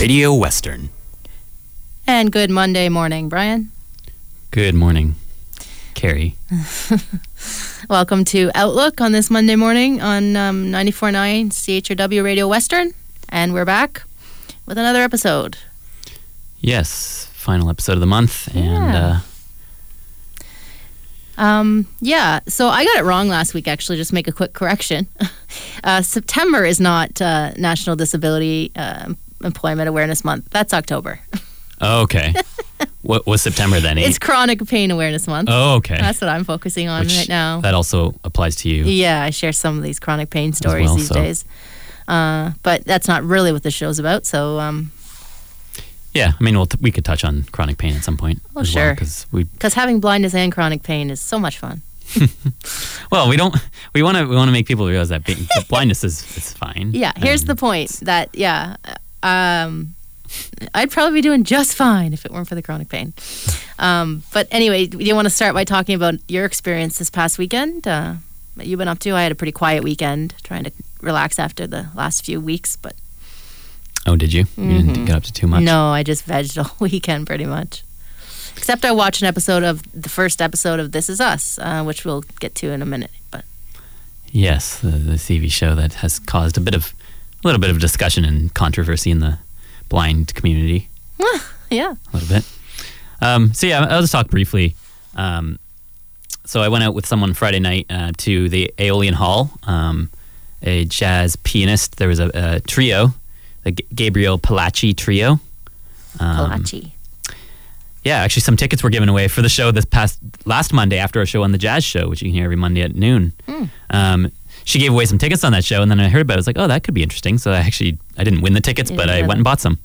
Radio Western. And good Monday morning, Brian. Good morning, Carrie. Welcome to Outlook on this Monday morning on um, 94.9 CHRW Radio Western. And we're back with another episode. Yes, final episode of the month, and Yeah. uh, Um, yeah, so I got it wrong last week, actually, just make a quick correction. uh, September is not uh, National Disability uh, Employment Awareness Month. That's October. oh, okay. what was September then? It's Chronic Pain Awareness Month. Oh, okay. That's what I'm focusing on Which- right now. That also applies to you. Yeah, I share some of these chronic pain stories well, these so- days. Uh, but that's not really what the show's about. So, um, Yeah, I mean, we'll t- we could touch on chronic pain at some point. Oh, as sure. Because we, because having blindness and chronic pain is so much fun. well, we don't. We want to. We want to make people realize that being- blindness is it's fine. Yeah, here's the point that, yeah, um, I'd probably be doing just fine if it weren't for the chronic pain. Um, but anyway, do you want to start by talking about your experience this past weekend? Uh, what you've been up to? I had a pretty quiet weekend, trying to relax after the last few weeks. But Oh, did you? You Mhm. didn't get up to too much. no, I just vegged all weekend pretty much. Except I watched an episode of the first episode of This Is Us, uh, which we'll get to in a minute. But Yes, the, the TV show that has caused a bit of a little bit of discussion and controversy in the blind community. yeah, a little bit. Um, so yeah, I'll just talk briefly. Um, so I went out with someone Friday night uh, to the Aeolian Hall, um, a jazz pianist. There was a, a trio, the G- Gabriel Palatchi trio. Um, Palatchi. yeah, actually, some tickets were given away for the show this past last Monday after our show on the Jazz Show, which you can hear every Monday at noon. Hmm. She gave away some tickets on that show, and then I heard about it. I was like, oh, that could be interesting. So I actually I didn't win the tickets, but I went and bought some.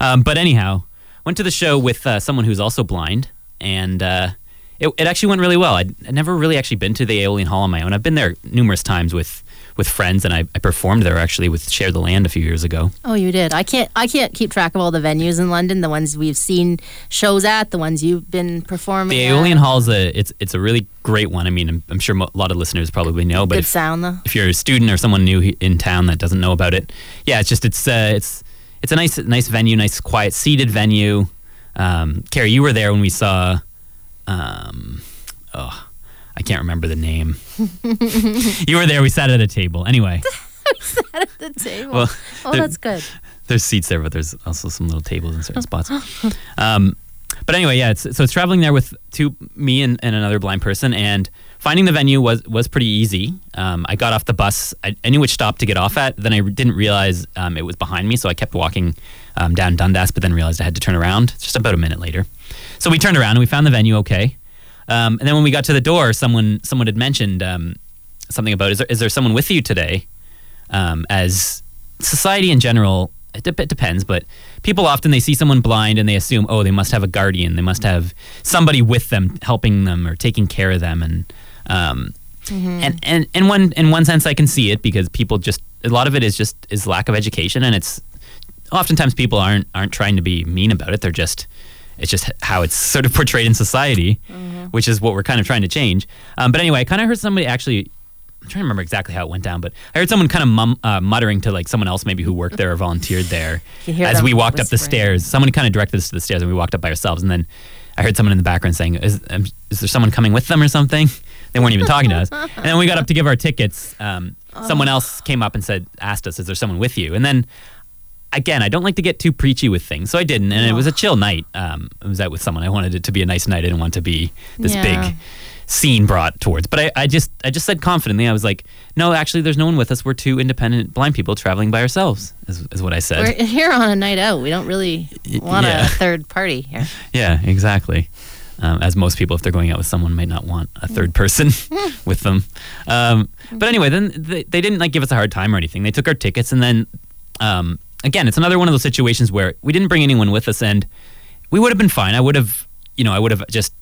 Um, but anyhow, went to the show with uh, someone who's also blind, and uh, it, it actually went really well. I'd, I'd never really actually been to the Aeolian Hall on my own. I've been there numerous times with with friends, and I, I performed there actually with Share the Land a few years ago. Oh, you did. I can't. I can't keep track of all the venues in London. The ones we've seen shows at, the ones you've been performing. The. Aeolian Hall is a it's it's a really great one. I mean, I'm, I'm sure mo- a lot of listeners probably know, but Good if, sound though. if you're a student or someone new in town that doesn't know about it, yeah, it's just it's uh, it's it's a nice nice venue, nice quiet seated venue. Um, Carrie, you were there when we saw, um, oh, I can't remember the name. you were there. We sat at a table. Anyway, Sat at the table. well, oh, there- that's good. there's seats there, but there's also some little tables in certain spots. Um, but anyway, yeah, it's, so it's traveling there with two, me and, and another blind person, and finding the venue was was pretty easy. Um, I got off the bus, I, I knew which stop to get off at. Then I didn't realize um, it was behind me, so I kept walking um, down Dundas, but then realized I had to turn around just about a minute later. So we turned around and we found the venue okay. Um, and then when we got to the door, someone someone had mentioned um, something about is there, is there someone with you today? Um, as society in general, it, dep it depends, but people often they see someone blind and they assume, oh, they must have a guardian, they must have somebody with them helping them or taking care of them, and um, and and in one in one sense, I can see it because people just a lot of it is just is lack of education, and it's oftentimes people aren't aren't trying to be mean about it. They're just it's just how it's sort of portrayed in society, which is what we're kind of trying to change. Um, but anyway, I kind of heard somebody actually. I'm trying to remember exactly how it went down, but I heard someone kind of mum, uh, muttering to like someone else maybe who worked there or volunteered there as we walked up the stairs. Someone kind of directed us to the stairs, and we walked up by ourselves. And then I heard someone in the background saying, "Is, um, is there someone coming with them or something?" They weren't even talking to us. And then we got up to give our tickets. Um, Someone else came up and said, asked us, "Is there someone with you?" And then again, I don't like to get too preachy with things, so I didn't. And it was a chill night. Um, I was out with someone. I wanted it to be a nice night. I didn't want to be this Yeah. big scene brought towards. But I, I just I just said confidently, I was like, no, actually, there's no one with us. We're two independent blind people traveling by ourselves. Is, is what I said. We're here on a night out. We don't really want yeah. a third party here. Yeah, exactly. Um, as most people, if they're going out with someone, might not want a third person with them. Um, but anyway, then they, they didn't like give us a hard time or anything. They took our tickets and then um, again, it's another one of those situations where we didn't bring anyone with us, and we would have been fine. I would have, you know, I would have just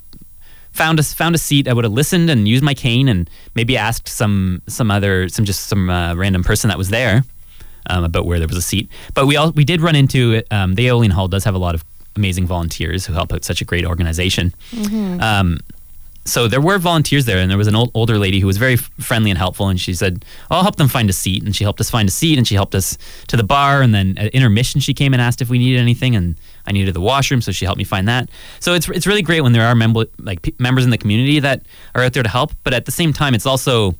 found a found a seat. I would have listened and used my cane, and maybe asked some some other some just some uh, random person that was there um, about where there was a seat. But we all we did run into um, the Aeolian Hall does have a lot of amazing volunteers who help out such a great organization. Um, so there were volunteers there, and there was an old, older lady who was very friendly and helpful. And she said, "I'll help them find a seat." And she helped us find a seat, and she helped us to the bar. And then at intermission, she came and asked if we needed anything, and I needed the washroom, so she helped me find that. So it's it's really great when there are member like p- members in the community that are out there to help. But at the same time, it's also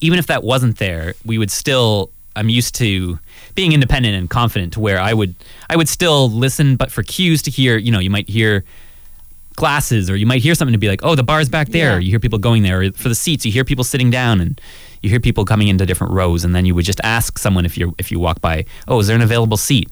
even if that wasn't there, we would still. I'm used to being independent and confident to where I would I would still listen, but for cues to hear. You know, you might hear glasses or you might hear something to be like oh the bar's back there. Yeah. you hear people going there or for the seats you hear people sitting down and you hear people coming into different rows and then you would just ask someone if you're if you walk by oh is there an available seat?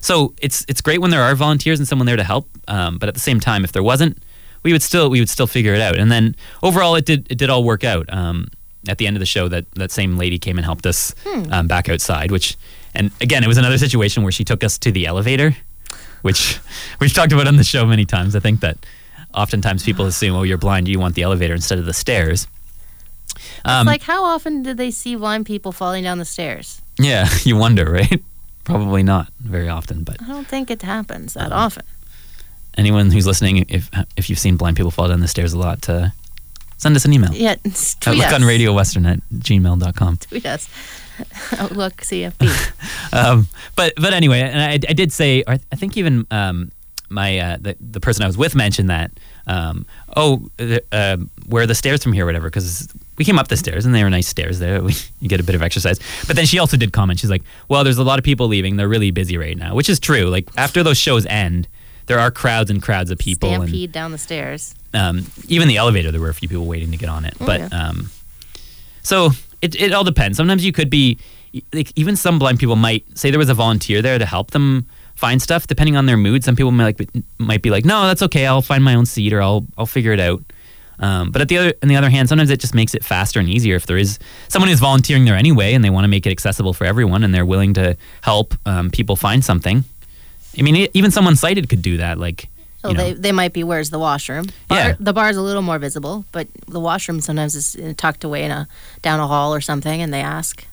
So it's it's great when there are volunteers and someone there to help um, but at the same time if there wasn't we would still we would still figure it out. And then overall it did it did all work out. Um, at the end of the show that that same lady came and helped us um, back outside which and again it was another situation where she took us to the elevator which we've talked about on the show many times. I think that oftentimes people assume, oh, you're blind, you want the elevator instead of the stairs. Um, like, how often do they see blind people falling down the stairs? yeah, you wonder, right? Probably not very often, but I don't think it happens that often. anyone who's listening, if if you've seen blind people fall down the stairs a lot, uh, send us an email. Yeah, Uh, tweet look us. on Radio Western at gmail.com. Tweet us. Outlook CFB. um, but but anyway, and I, I did say, I think even um, my uh, the the person I was with mentioned that. Um, oh, uh, where are the stairs from here, or whatever? Because we came up the stairs and they were nice stairs there. We, you get a bit of exercise. But then she also did comment. She's like, "Well, there's a lot of people leaving. They're really busy right now," which is true. Like after those shows end, there are crowds and crowds of people, and Stampede down the stairs. um, even the elevator, there were a few people waiting to get on it. But Okay. um, so it, it all depends. Sometimes you could be like even some blind people might say there was a volunteer there to help them find stuff. Depending on their mood, some people might like be- might be like, no, that's okay. I'll find my own seat or I'll I'll figure it out. Um, but at the other on the other hand, sometimes it just makes it faster and easier if there is someone who's volunteering there anyway and they want to make it accessible for everyone and they're willing to help um, people find something. I mean, even someone sighted could do that. Like, So you know, they, they might be where's the washroom? Bar, Yeah. The bar's a little more visible, but the washroom sometimes is uh, tucked away in a down a hall or something, and they ask.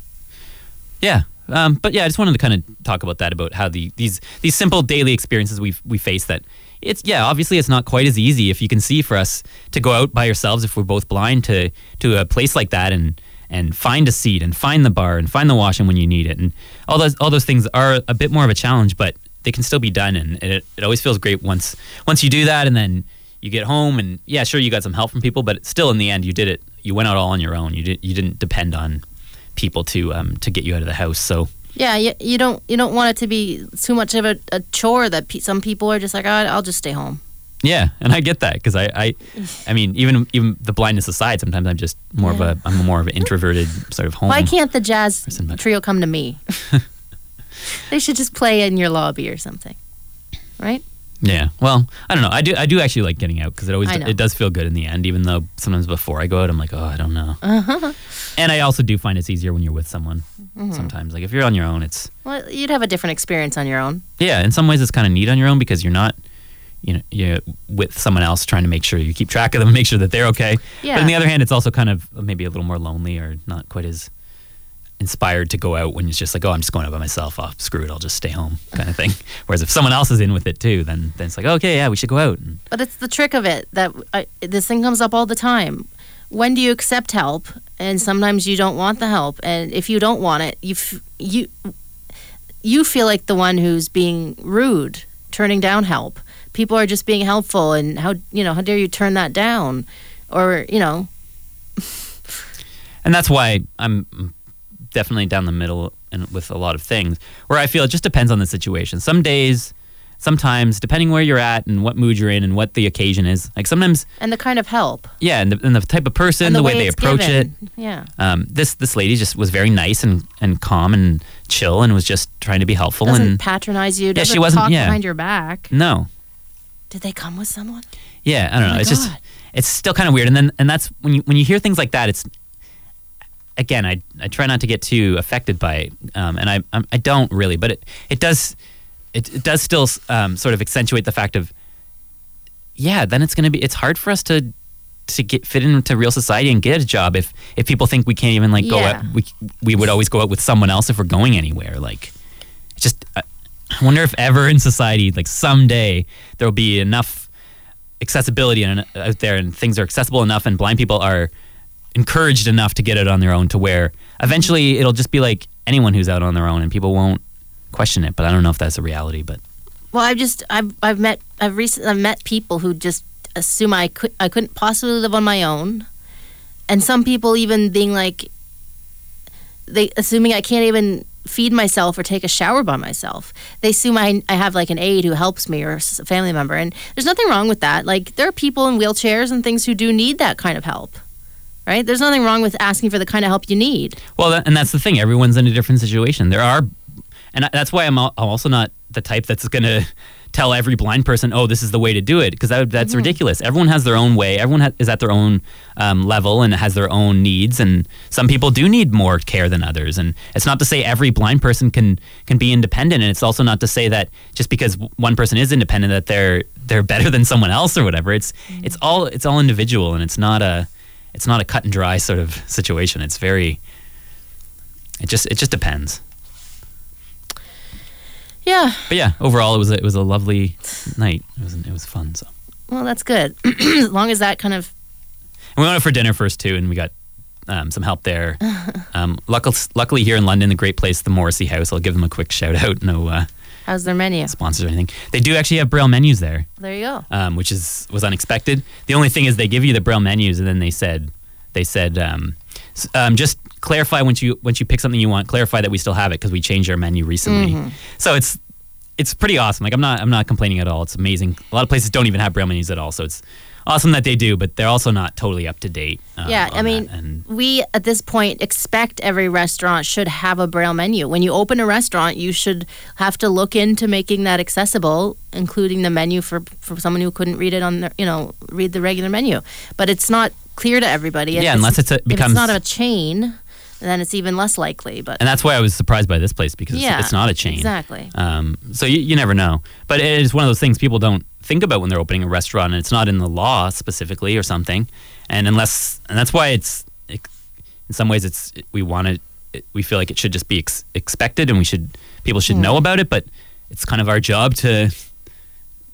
Yeah. Um, but yeah, I just wanted to kind of talk about that about how the these these simple daily experiences we we face that it's yeah obviously it's not quite as easy if you can see for us to go out by ourselves if we're both blind to to a place like that and and find a seat and find the bar and find the washroom when you need it. And all those all those things are a bit more of a challenge but they can still be done and it, it always feels great once once you do that and then you get home and yeah sure you got some help from people but still in the end you did it. You went out all on your own. You did you didn't depend on people to um to get you out of the house so Yeah, you, you don't you don't want it to be too much of a, a chore that pe- some people are just like, oh, I'll just stay home. Yeah, and I get that because I, I, I mean, even even the blindness aside, sometimes I'm just more of a I'm more of an introverted sort of home. Why can't the jazz Person, but- trio come to me? they should just play in your lobby or something, right? Yeah, well, I don't know. I do I do actually like getting out because it always I know. it does feel good in the end. Even though sometimes before I go out, I'm like, oh, I don't know. Uh-huh. And I also do find it's easier when you're with someone. Mm-hmm. Sometimes, like if you're on your own, it's Well, you'd have a different experience on your own. yeah. In some ways, it's kind of neat on your own because you're not. You know, you're with someone else trying to make sure you keep track of them, make sure that they're okay. Yeah. But on the other hand, it's also kind of maybe a little more lonely or not quite as inspired to go out when it's just like, oh, I'm just going out by myself. Oh, screw it, I'll just stay home, kind of thing. Whereas if someone else is in with it too, then then it's like, okay, yeah, we should go out. And, But it's the trick of it that I, this thing comes up all the time. When do you accept help? And sometimes you don't want the help. And if you don't want it, you f- you you feel like the one who's being rude, turning down help. People are just being helpful, and how you know how dare you turn that down, or you know and that's why I'm definitely down the middle and with a lot of things where I feel it just depends on the situation. Some days, sometimes, depending where you're at and what mood you're in and what the occasion is. Like sometimes, and the kind of help yeah, and the, and the type of person, and the, way, they it's approach it. Yeah, Um, this this lady just was very nice and, and calm and chill and was just trying to be helpful doesn't and patronize you. Yeah, she wasn't- talk yeah. behind your back. no Did they come with someone? yeah I don't Oh know it's just it's still kind of weird and then and that's when you when you hear things like that it's again, I I try not to get too affected by it, um, and I I'm, I don't really, but it it does it, it does still um, sort of accentuate the fact of yeah, then it's gonna be it's hard for us to to get fit into real society and get a job if if people think we can't even like go Yeah. out we we would always go out with someone else if we're going anywhere like just I wonder if ever in society like someday there will be enough accessibility and out there and things are accessible enough and blind people are encouraged enough to get it on their own to where eventually it'll just be like anyone who's out on their own and people won't question it but I don't know if that's a reality but Well, I've just I've I've met I've recently I've met people who just assume I could I couldn't possibly live on my own, and some people even being like they assuming I can't even feed myself or take a shower by myself. They assume I I have like an aide who helps me or a family member, and there's nothing wrong with that. Like there are people in wheelchairs and things who do need that kind of help. Right? There's nothing wrong with asking for the kind of help you need. Well, that, and that's the thing. Everyone's in a different situation. There are, and that's why I'm, also not the type that's going to tell every blind person, "Oh, this is the way to do it," because that, that's ridiculous. Everyone has their own way. Everyone ha- is at their own um, level and has their own needs. And some people do need more care than others. And it's not to say every blind person can can be independent. And it's also not to say that just because one person is independent that they're they're better than someone else or whatever. It's it's all it's all individual, and it's not a it's not a cut and dry sort of situation. It's very it just it just depends. Yeah. But yeah, overall it was a, it was a lovely night. It was it was fun. So Well, that's good. as long as that kind of and we went out for dinner first too, and we got um, some help there. um, luckily, luckily here in London, the great place, the Morrissey House. I'll give them a quick shout out. No uh, how's their menu? sponsors or anything. They do actually have braille menus there, There you go. um, which is was unexpected. The only thing is they give you the braille menus, and then they said they said um, um, just clarify once you once you pick something you want, clarify that we still have it because we changed our menu recently. So it's it's pretty awesome. Like I'm not I'm not complaining at all. It's amazing. A lot of places don't even have braille menus at all, so it's awesome that they do, but they're also not totally up to date. um, Yeah, I mean, and we at this point expect every restaurant should have a braille menu. When you open a restaurant, you should have to look into making that accessible, including the menu for for someone who couldn't read it on their, you know, read the regular menu. But it's not clear to everybody. If Yeah, unless it's a- if becomes- it's not a chain, then it's even less likely. But and that's why I was surprised by this place because yeah, it's not a chain. Exactly. Um, so you, you never know. But it is one of those things people don't think about when they're opening a restaurant, and it's not in the law specifically or something. And unless, and that's why it's, it, in some ways, it's we want it, it. We feel like it should just be ex- expected, and we should people should know about it. But it's kind of our job to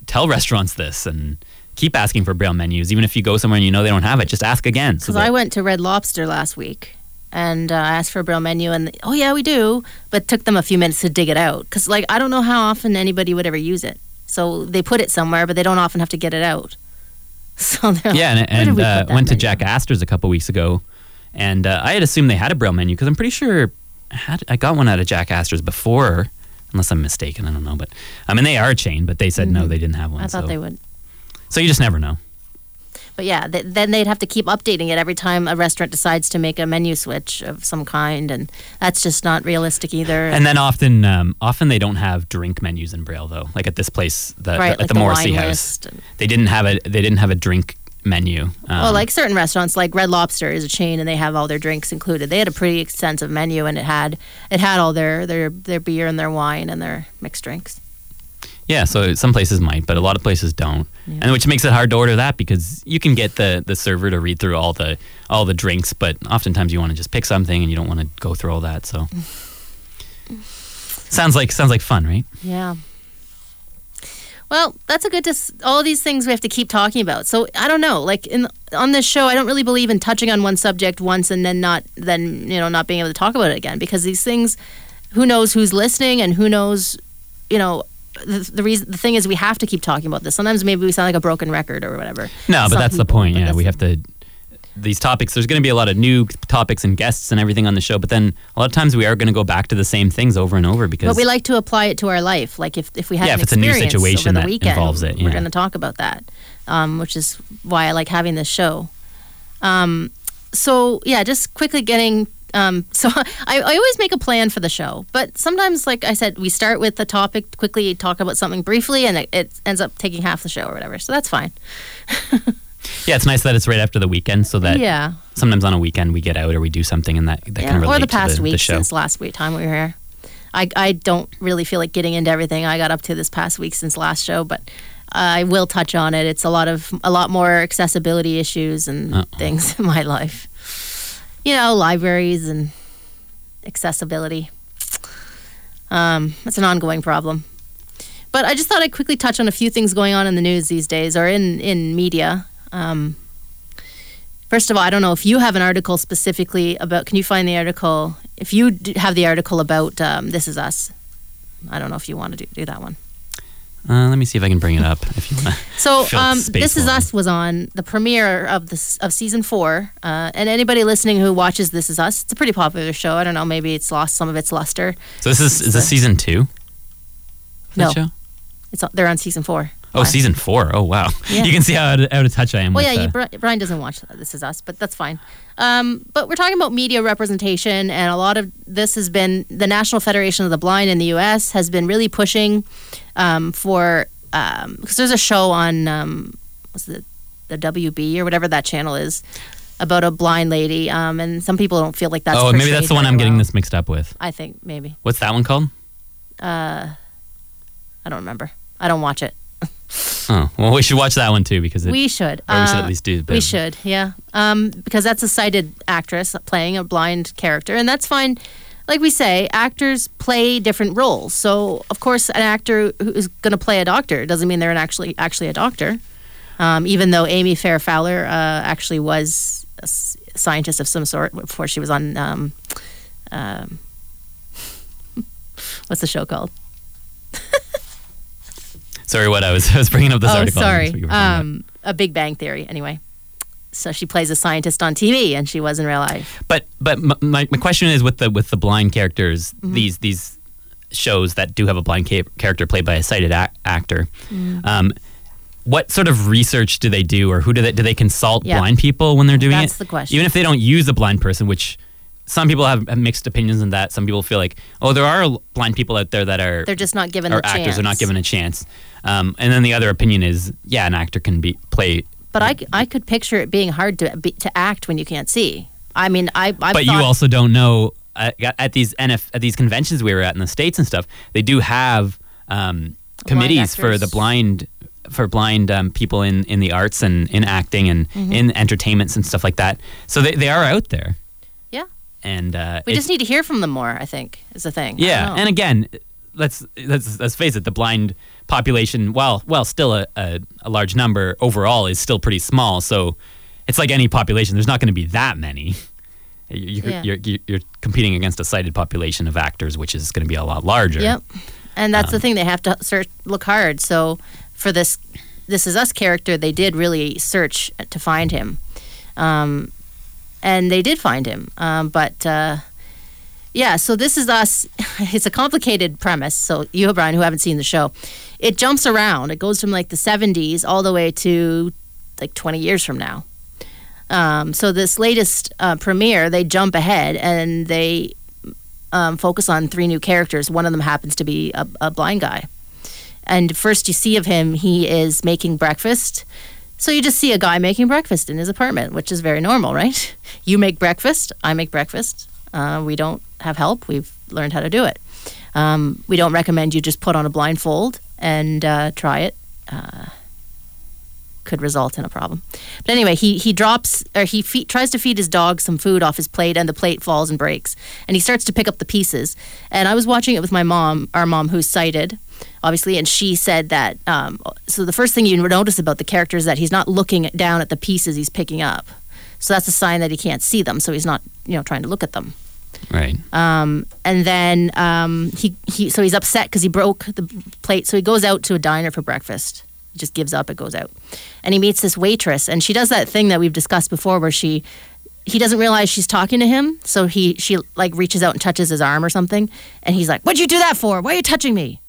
tell restaurants this and keep asking for braille menus, even if you go somewhere and you know they don't have it. Just ask again. So Because I went to Red Lobster last week and uh, I asked for a braille menu, and oh yeah, we do, but it took them a few minutes to dig it out. Because like I don't know how often anybody would ever use it, so they put it somewhere, but they don't often have to get it out. So they're Yeah, like, and, and uh, went to menu?" Jack Astor's a couple weeks ago, and uh, I had assumed they had a braille menu because I'm pretty sure I, had, I got one out of Jack Astor's before, unless I'm mistaken. I don't know, but I mean they are a chain, but they said no, they didn't have one. Mm-hmm. I thought so. they would. so you just never know. But yeah, th- then they'd have to keep updating it every time a restaurant decides to make a menu switch of some kind, and that's just not realistic either. And then often, um, often they don't have drink menus in braille though. Like at this place, the, right, at like the, the Morrissey House, and- they didn't have a they didn't have a drink menu. Um, well, like certain restaurants, like Red Lobster is a chain, and they have all their drinks included. They had a pretty extensive menu, and it had it had all their their their beer and their wine and their mixed drinks. Yeah, so some places might, but a lot of places don't, and which makes it hard to order that because you can get the, the server to read through all the all the drinks, but oftentimes you want to just pick something and you don't want to go through all that. So sounds like sounds like fun, right? Yeah. Well, that's a good. Dis- all these things we have to keep talking about. So I don't know. Like in on this show, I don't really believe in touching on one subject once and then not then you know not being able to talk about it again because these things, who knows who's listening and who knows, you know. The, the reason the thing is we have to keep talking about this. Sometimes maybe we sound like a broken record or whatever. No, but Some that's the point. Yeah, we have to. These topics, there's going to be a lot of new topics and guests and everything on the show, but then a lot of times we are going to go back to the same things over and over because But we like to apply it to our life. Like if, if we have Yeah, if it's a new situation that weekend, involves it, we're going to talk about that, um, which is why I like having this show. Um, so yeah, just quickly getting. Um, so I, I always make a plan for the show, but sometimes, like I said, we start with the topic, quickly talk about something briefly, and it, it ends up taking half the show or whatever. So that's fine. Yeah, it's nice that it's right after the weekend, so that yeah, sometimes on a weekend we get out or we do something and that that yeah. can relate or the to past the, week the since last week time we were here. I I don't really feel like getting into everything I got up to this past week since last show, but I will touch on it. It's a lot of a lot more accessibility issues and Uh-oh. things in my life. You know, libraries and accessibility. Um, it's an ongoing problem. But I just thought I'd quickly touch on a few things going on in the news these days or in, in media. Um, first of all, I don't know if you have an article specifically about, can you find the article? If you have the article about um, This Is Us, I don't know if you want to do, do that one. Uh, let me see if I can bring it up. If you want. So, um, This Is Us was on the premiere of this of season four, uh, and anybody listening who watches This Is Us, it's a pretty popular show. I don't know, maybe it's lost some of its luster. So this is is this season two? No. show? It's they're on season four. Oh, season four. Oh, wow. Yeah. You can see how out of, out of touch I am. Well, with, yeah, you, uh, Brian doesn't watch This Is Us, but that's fine. Um, but we're talking about media representation, and a lot of this has been the National Federation of the Blind in the U.S. has been really pushing um, for because there's a show on um, what's the the WB or whatever that channel is about a blind lady, um, and some people don't feel like that's oh, maybe that's the one I'm getting this mixed up with. I think maybe What's that one called? uh, I don't remember. I don't watch it. Oh, well, we should watch that one too because it, we should. or we should at least do. We should, yeah. Um, because that's a sighted actress playing a blind character, and that's fine. Like we say, actors play different roles. So, of course, an actor who is going to play a doctor doesn't mean they're an actually actually a doctor. Um, even though Amy Farrah Fowler uh, actually was a s- scientist of some sort before she was on. Um, um, what's the show called? Sorry, what I was I was bringing up this oh, article. sorry. That's what you were talking about. Um, a Big Bang Theory. Anyway, so she plays a scientist on TV, and she was in real life. But but my, my question is with the with the blind characters, Mm-hmm. these these shows that do have a blind ca- character played by a sighted ac- actor. Mm. Um, what sort of research do they do, or who do they do they consult Yeah. blind people when they're doing That's it? That's the question. Even if they don't use a blind person, which some people have, have mixed opinions on that. Some people feel like, oh, there are blind people out there that are They're just not given or the actors chance. are not given a chance. Um, and then the other opinion is, yeah, an actor can be play, But I, I could picture it being hard to be, to act when you can't see. I mean, I I but you also don't know uh, at these NF at these conventions we were at in the states and stuff. They do have um, committees for the blind for blind um, people in, in the arts and in acting and Mm-hmm. in entertainments and stuff like that. So they, they are out there. Yeah. And uh, we just need to hear from them more. I think is the thing. Yeah, and again, let's let's let's face it, the blind population, while well still a, a, a large number overall, is still pretty small. So it's like any population. There's not going to be that many. You, you, Yeah. you're, you're you're competing against a sighted population of actors, which is going to be a lot larger. Yep. And that's Um, the thing; they have to search, look hard. So for this, this is us character, they did really search to find him, um, and they did find him. Um, but uh, yeah, so this is us. It's a complicated premise. So you, Brian, who haven't seen the show, it jumps around. It goes from like the '70s all the way to like 20 years from now. Um, so this latest uh, premiere, they jump ahead and they um, focus on three new characters. One of them happens to be a, a blind guy. And first you see of him, he is making breakfast. So you just see a guy making breakfast in his apartment, which is very normal, right? You make breakfast, I make breakfast. Uh, we don't have help. We've learned how to do it. Um, we don't recommend you just put on a blindfold and uh, try it. Uh, could result in a problem. But anyway, he he drops or he fe- tries to feed his dog some food off his plate, and the plate falls and breaks. And he starts to pick up the pieces. And I was watching it with my mom, our mom who's sighted, obviously, and she said that. Um, so the first thing you notice about the character is that he's not looking down at the pieces he's picking up. So that's a sign that he can't see them. So he's not you know trying to look at them. Right. Um, and then um, he, he so he's upset because he broke the plate. So he goes out to a diner for breakfast. He just gives up It goes out. And he meets this waitress, and she does that thing that we've discussed before, where she he doesn't realize she's talking to him. So he she like reaches out and touches his arm or something, and he's like, "What'd you do that for? Why are you touching me?"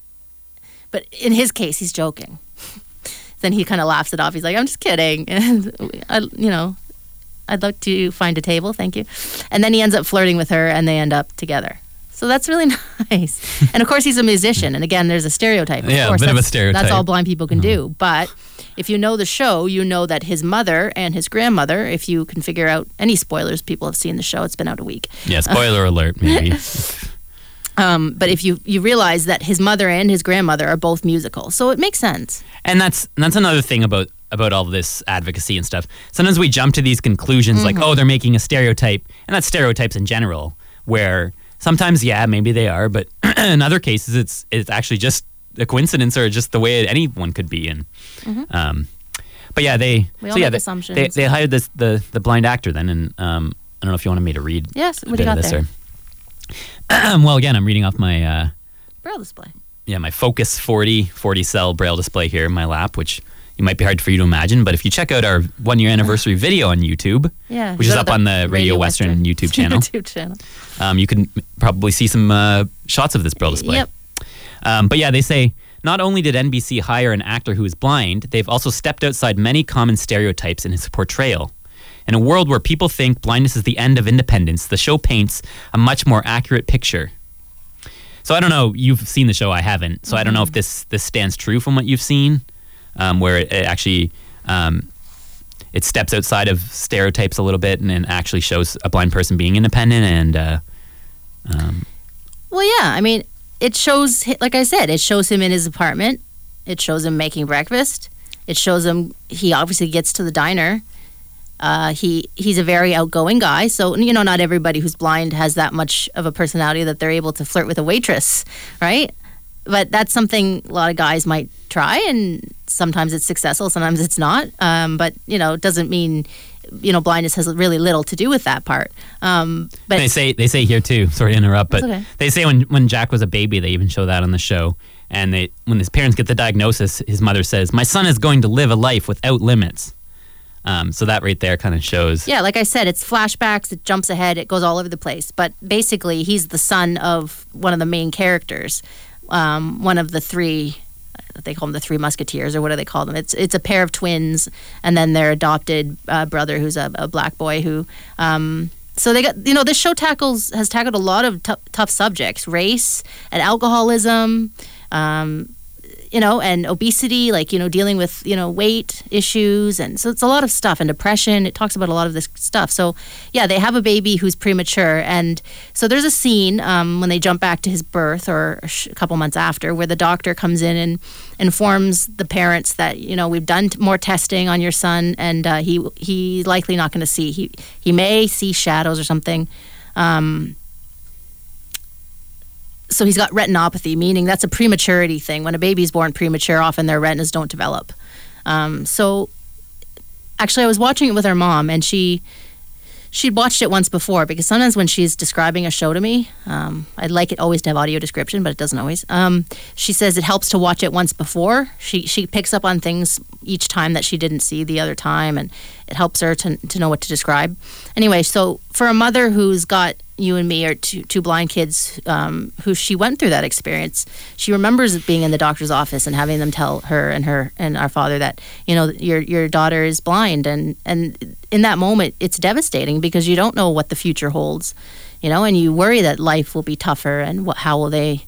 But in his case, he's joking. then he kind of laughs it off. He's like, "I'm just kidding," and I, you know, I'd like to find a table, thank you. And then he ends up flirting with her, and they end up together. So that's really nice. and of course, he's a musician. And again, there's a stereotype. Of Yeah, a course, bit of a that's- stereotype. That's all blind people can do. But if you know the show, you know that his mother and his grandmother, if you can figure out any spoilers, people have seen the show. It's been out a week. Yeah, spoiler alert, maybe. Um, but if you, you realize that his mother and his grandmother are both musical, so it makes sense. And that's that's another thing about about all this advocacy and stuff. Sometimes we jump to these conclusions like, oh, they're making a stereotype, and that's stereotypes in general. Where sometimes, yeah, maybe they are, but in other cases, it's it's actually just a coincidence or just the way anyone could be. And um, but yeah, they We so all yeah, make they, assumptions. They, they hired this the the blind actor then, and um, I don't know if you wanted me to read. Yes, what do you got this there? or- well, again, I'm reading off my. Uh, Braille display. yeah, my Focus 40 40 cell braille display here in my lap, which it might be hard for you to imagine, but if you check out our one year anniversary video on YouTube, Yeah. which is up to on the Radio Western YouTube channel, YouTube channel. um, you can probably see some uh, shots of this braille display. Yep. Um, but yeah, they say not only did NBC hire an actor who is blind, they've also stepped outside many common stereotypes in his portrayal. In a world where people think blindness is the end of independence, the show paints a much more accurate picture. So I don't know. You've seen the show. I haven't. So I don't know if this this stands true from what you've seen, um, where it, it actually um, it steps outside of stereotypes a little bit and, and actually shows a blind person being independent and uh, um, Well, yeah. I mean, it shows, like I said, it shows him in his apartment. It shows him making breakfast. It shows him he obviously gets to the diner. Uh, he he's a very outgoing guy, so you know not everybody who's blind has that much of a personality that they're able to flirt with a waitress, right? But that's something a lot of guys might try, and sometimes it's successful, sometimes it's not. Um, but you know, it doesn't mean you know blindness has really little to do with that part. Um, but they say they say here too. Sorry to interrupt, but okay. they say when when Jack was a baby, they even show that on the show. And they when his parents get the diagnosis, his mother says, "My son is going to live a life without limits." Um, so that right there kind of shows. Yeah, like I said, it's flashbacks, it jumps ahead, it goes all over the place. But basically, he's the son of one of the main characters, um, one of the three. They call them the Three Musketeers, or what do they call them? It's it's a pair of twins, and then their adopted uh, brother, who's a, a black boy. Who, um, so they got you know, this show tackles has tackled a lot of tou- tough subjects: race and alcoholism, um, you know, and obesity, like, you know, dealing with, you know, weight issues. And so it's a lot of stuff and depression. It talks about a lot of this stuff. So, yeah, they have a baby who's premature. And so there's a scene um, when they jump back to his birth or a, couple months after where the doctor comes in and informs the parents that, you know, we've done more testing on your son and uh, he he's likely not going to see. He, he may see shadows or something. Um, so he's got retinopathy, meaning that's a prematurity thing. When a baby's born premature, often their retinas don't develop. Um, so actually, I was watching it with her mom, and she she'd watched it once before because sometimes when she's describing a show to me, um, I'd like it always to have audio description, but it doesn't always. Um, she says it helps to watch it once before. She she picks up on things each time that she didn't see the other time, and it helps her to to know what to describe. Anyway, so for a mother who's got you and me are two, two blind kids um, who she went through that experience. She remembers being in the doctor's office and having them tell her and her and our father that you know your your daughter is blind and and in that moment it's devastating because you don't know what the future holds, you know, and you worry that life will be tougher and what how will they,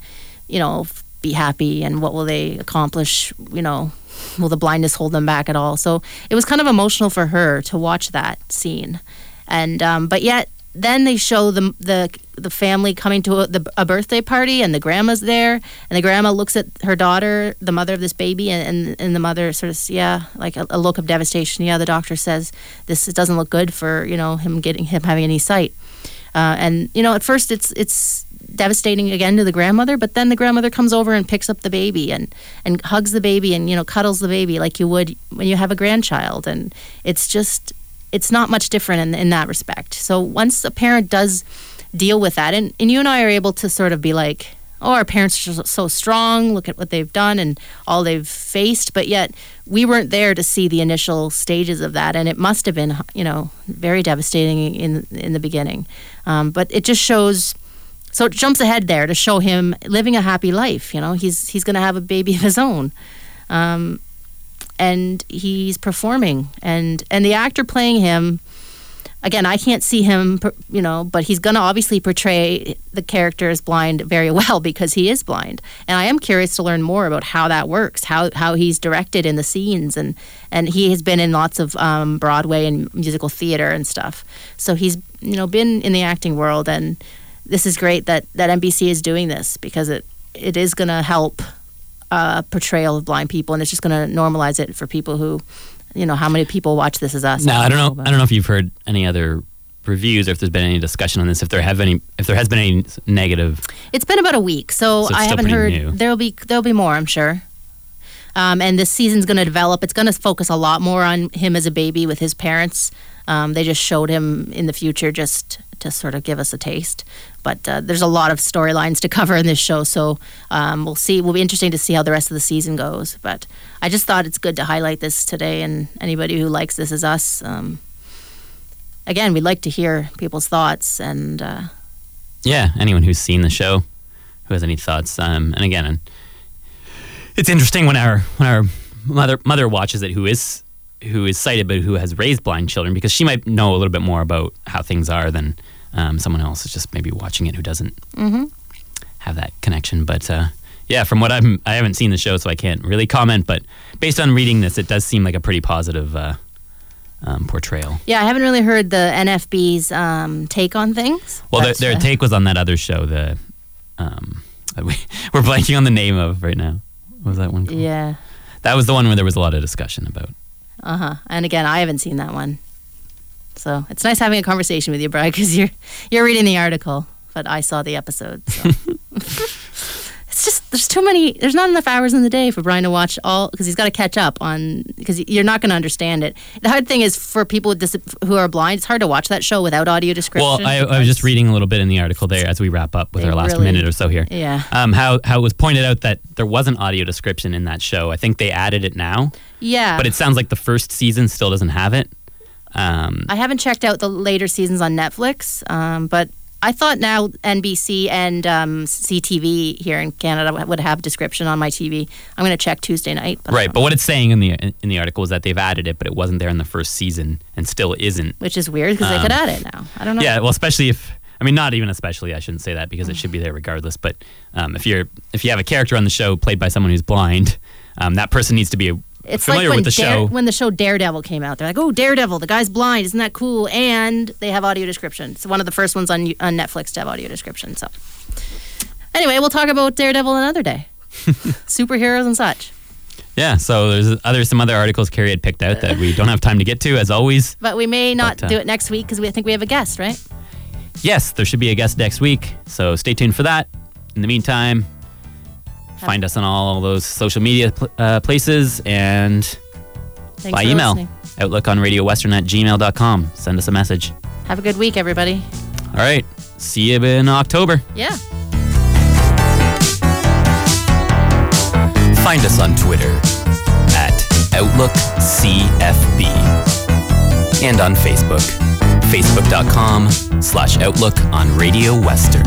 you know, be happy and what will they accomplish, you know. Will the blindness hold them back at all? So it was kind of emotional for her to watch that scene, and um, but yet then they show the the the family coming to a, the, a birthday party and the grandma's there and the grandma looks at her daughter the mother of this baby and, and, and the mother sort of yeah like a, a look of devastation. Yeah the doctor says this doesn't look good for you know him getting him having any sight. Uh, and you know at first it's it's devastating again to the grandmother but then the grandmother comes over and picks up the baby and and hugs the baby and you know cuddles the baby like you would when you have a grandchild. And it's just it's not much different in, in that respect. So once a parent does deal with that, and, and you and I are able to sort of be like, oh, our parents are so- strong, look at what they've done and all they've faced, but yet we weren't there to see the initial stages of that, and it must have been, you know, very devastating in in the beginning. Um, but it just shows. So it jumps ahead there to show him living a happy life. You know, he's he's going to have a baby of his own. Um, and he's performing and and the actor playing him again, I can't see him, you know, but he's going to obviously portray the character as blind very well because he is blind. And I am curious to learn more about how that works, how how he's directed in the scenes, and and he has been in lots of um, Broadway and musical theater and stuff. So he's you know been in the acting world, and this is great that that NBC is doing this because it it is going to help uh, portrayal of blind people, and it's just going to normalize it for people who. You know how many people watch This Is Us? No, I don't know. I don't know if you've heard any other reviews or if there's been any discussion on this. If there have any, if there has been any negative. It's been about a week, so, So I haven't heard. new. There'll be there'll be more, I'm sure. Um, and this season's going to develop. It's going to focus a lot more on him as a baby with his parents. Um, they just showed him in the future just to sort of give us a taste. But uh, there's a lot of storylines to cover in this show, so um, we'll see. Will be interesting to see how the rest of the season goes. But I just thought it's good to highlight this today, and anybody who likes This Is Us. Um, again, we'd like to hear people's thoughts and. Uh, Yeah, anyone who's seen the show, who has any thoughts, um, and again, it's interesting when our when our mother mother watches it, who is who is sighted but who has raised blind children, because she might know a little bit more about how things are than um, someone else is just maybe watching it who doesn't Mhm. have that connection. But uh, yeah, from what I'm, I haven't seen the show, so I can't really comment. But based on reading this, it does seem like a pretty positive uh, um, portrayal. Yeah, I haven't really heard the NFB's um, take on things. Well, their, their uh, take was on that other show. The um, we, we're blanking on the name of right now. What was that one called? Yeah. That was the one where there was a lot of discussion about. Uh huh. And again, I haven't seen that one. So it's nice having a conversation with you, Brad, because you're you're reading the article, but I saw the episode. So. it's just there's too many. There's not enough hours in the day for Brian to watch all because he's got to catch up on because you're not going to understand it. The hard thing is for people with dis- who are blind. It's hard to watch that show without audio description. Well, I, I was just reading a little bit in the article there as we wrap up with our last really- minute or so here. Yeah. Um, how how it was pointed out that there wasn't audio description in that show. I think they added it now, Yeah. but it sounds like the first season still doesn't have it. Um, I haven't checked out the later seasons on Netflix, um, but I thought now NBC and um, CTV here in Canada would have description on my TV. I'm going to check Tuesday night. But right, but know. what it's saying in the in the article is that they've added it, but it wasn't there in the first season and still isn't. which is weird because they could add it now. I don't know. Yeah, well, especially if I mean, not even especially. I shouldn't say that because it should be there regardless. But um, if you're if you have a character on the show played by someone who's blind, um, that person needs to be It's familiar like when, with the Dare- show. when the show Daredevil came out. They're like, "Oh, Daredevil, the guy's blind. Isn't that cool?" And they have audio description. It's one of the first ones on on Netflix to have audio description. So, anyway, we'll talk about Daredevil another day. Superheroes and such. yeah, so there's other some other articles Carrie had picked out that we don't have time to get to, as always. But we may not But, uh, do it next week because we I think we have a guest, right? Yes, there should be a guest next week, so stay tuned for that. In the meantime, find us on all those social media pl- uh, places and Thanks by email. listening. Outlook on Radio Western at gmail.com. Send us a message. Have a good week, everybody. All right, see you in October. Yeah. Find us on Twitter at Outlook OutlookCFB and on Facebook, facebook.com slash Outlook on Radio Western.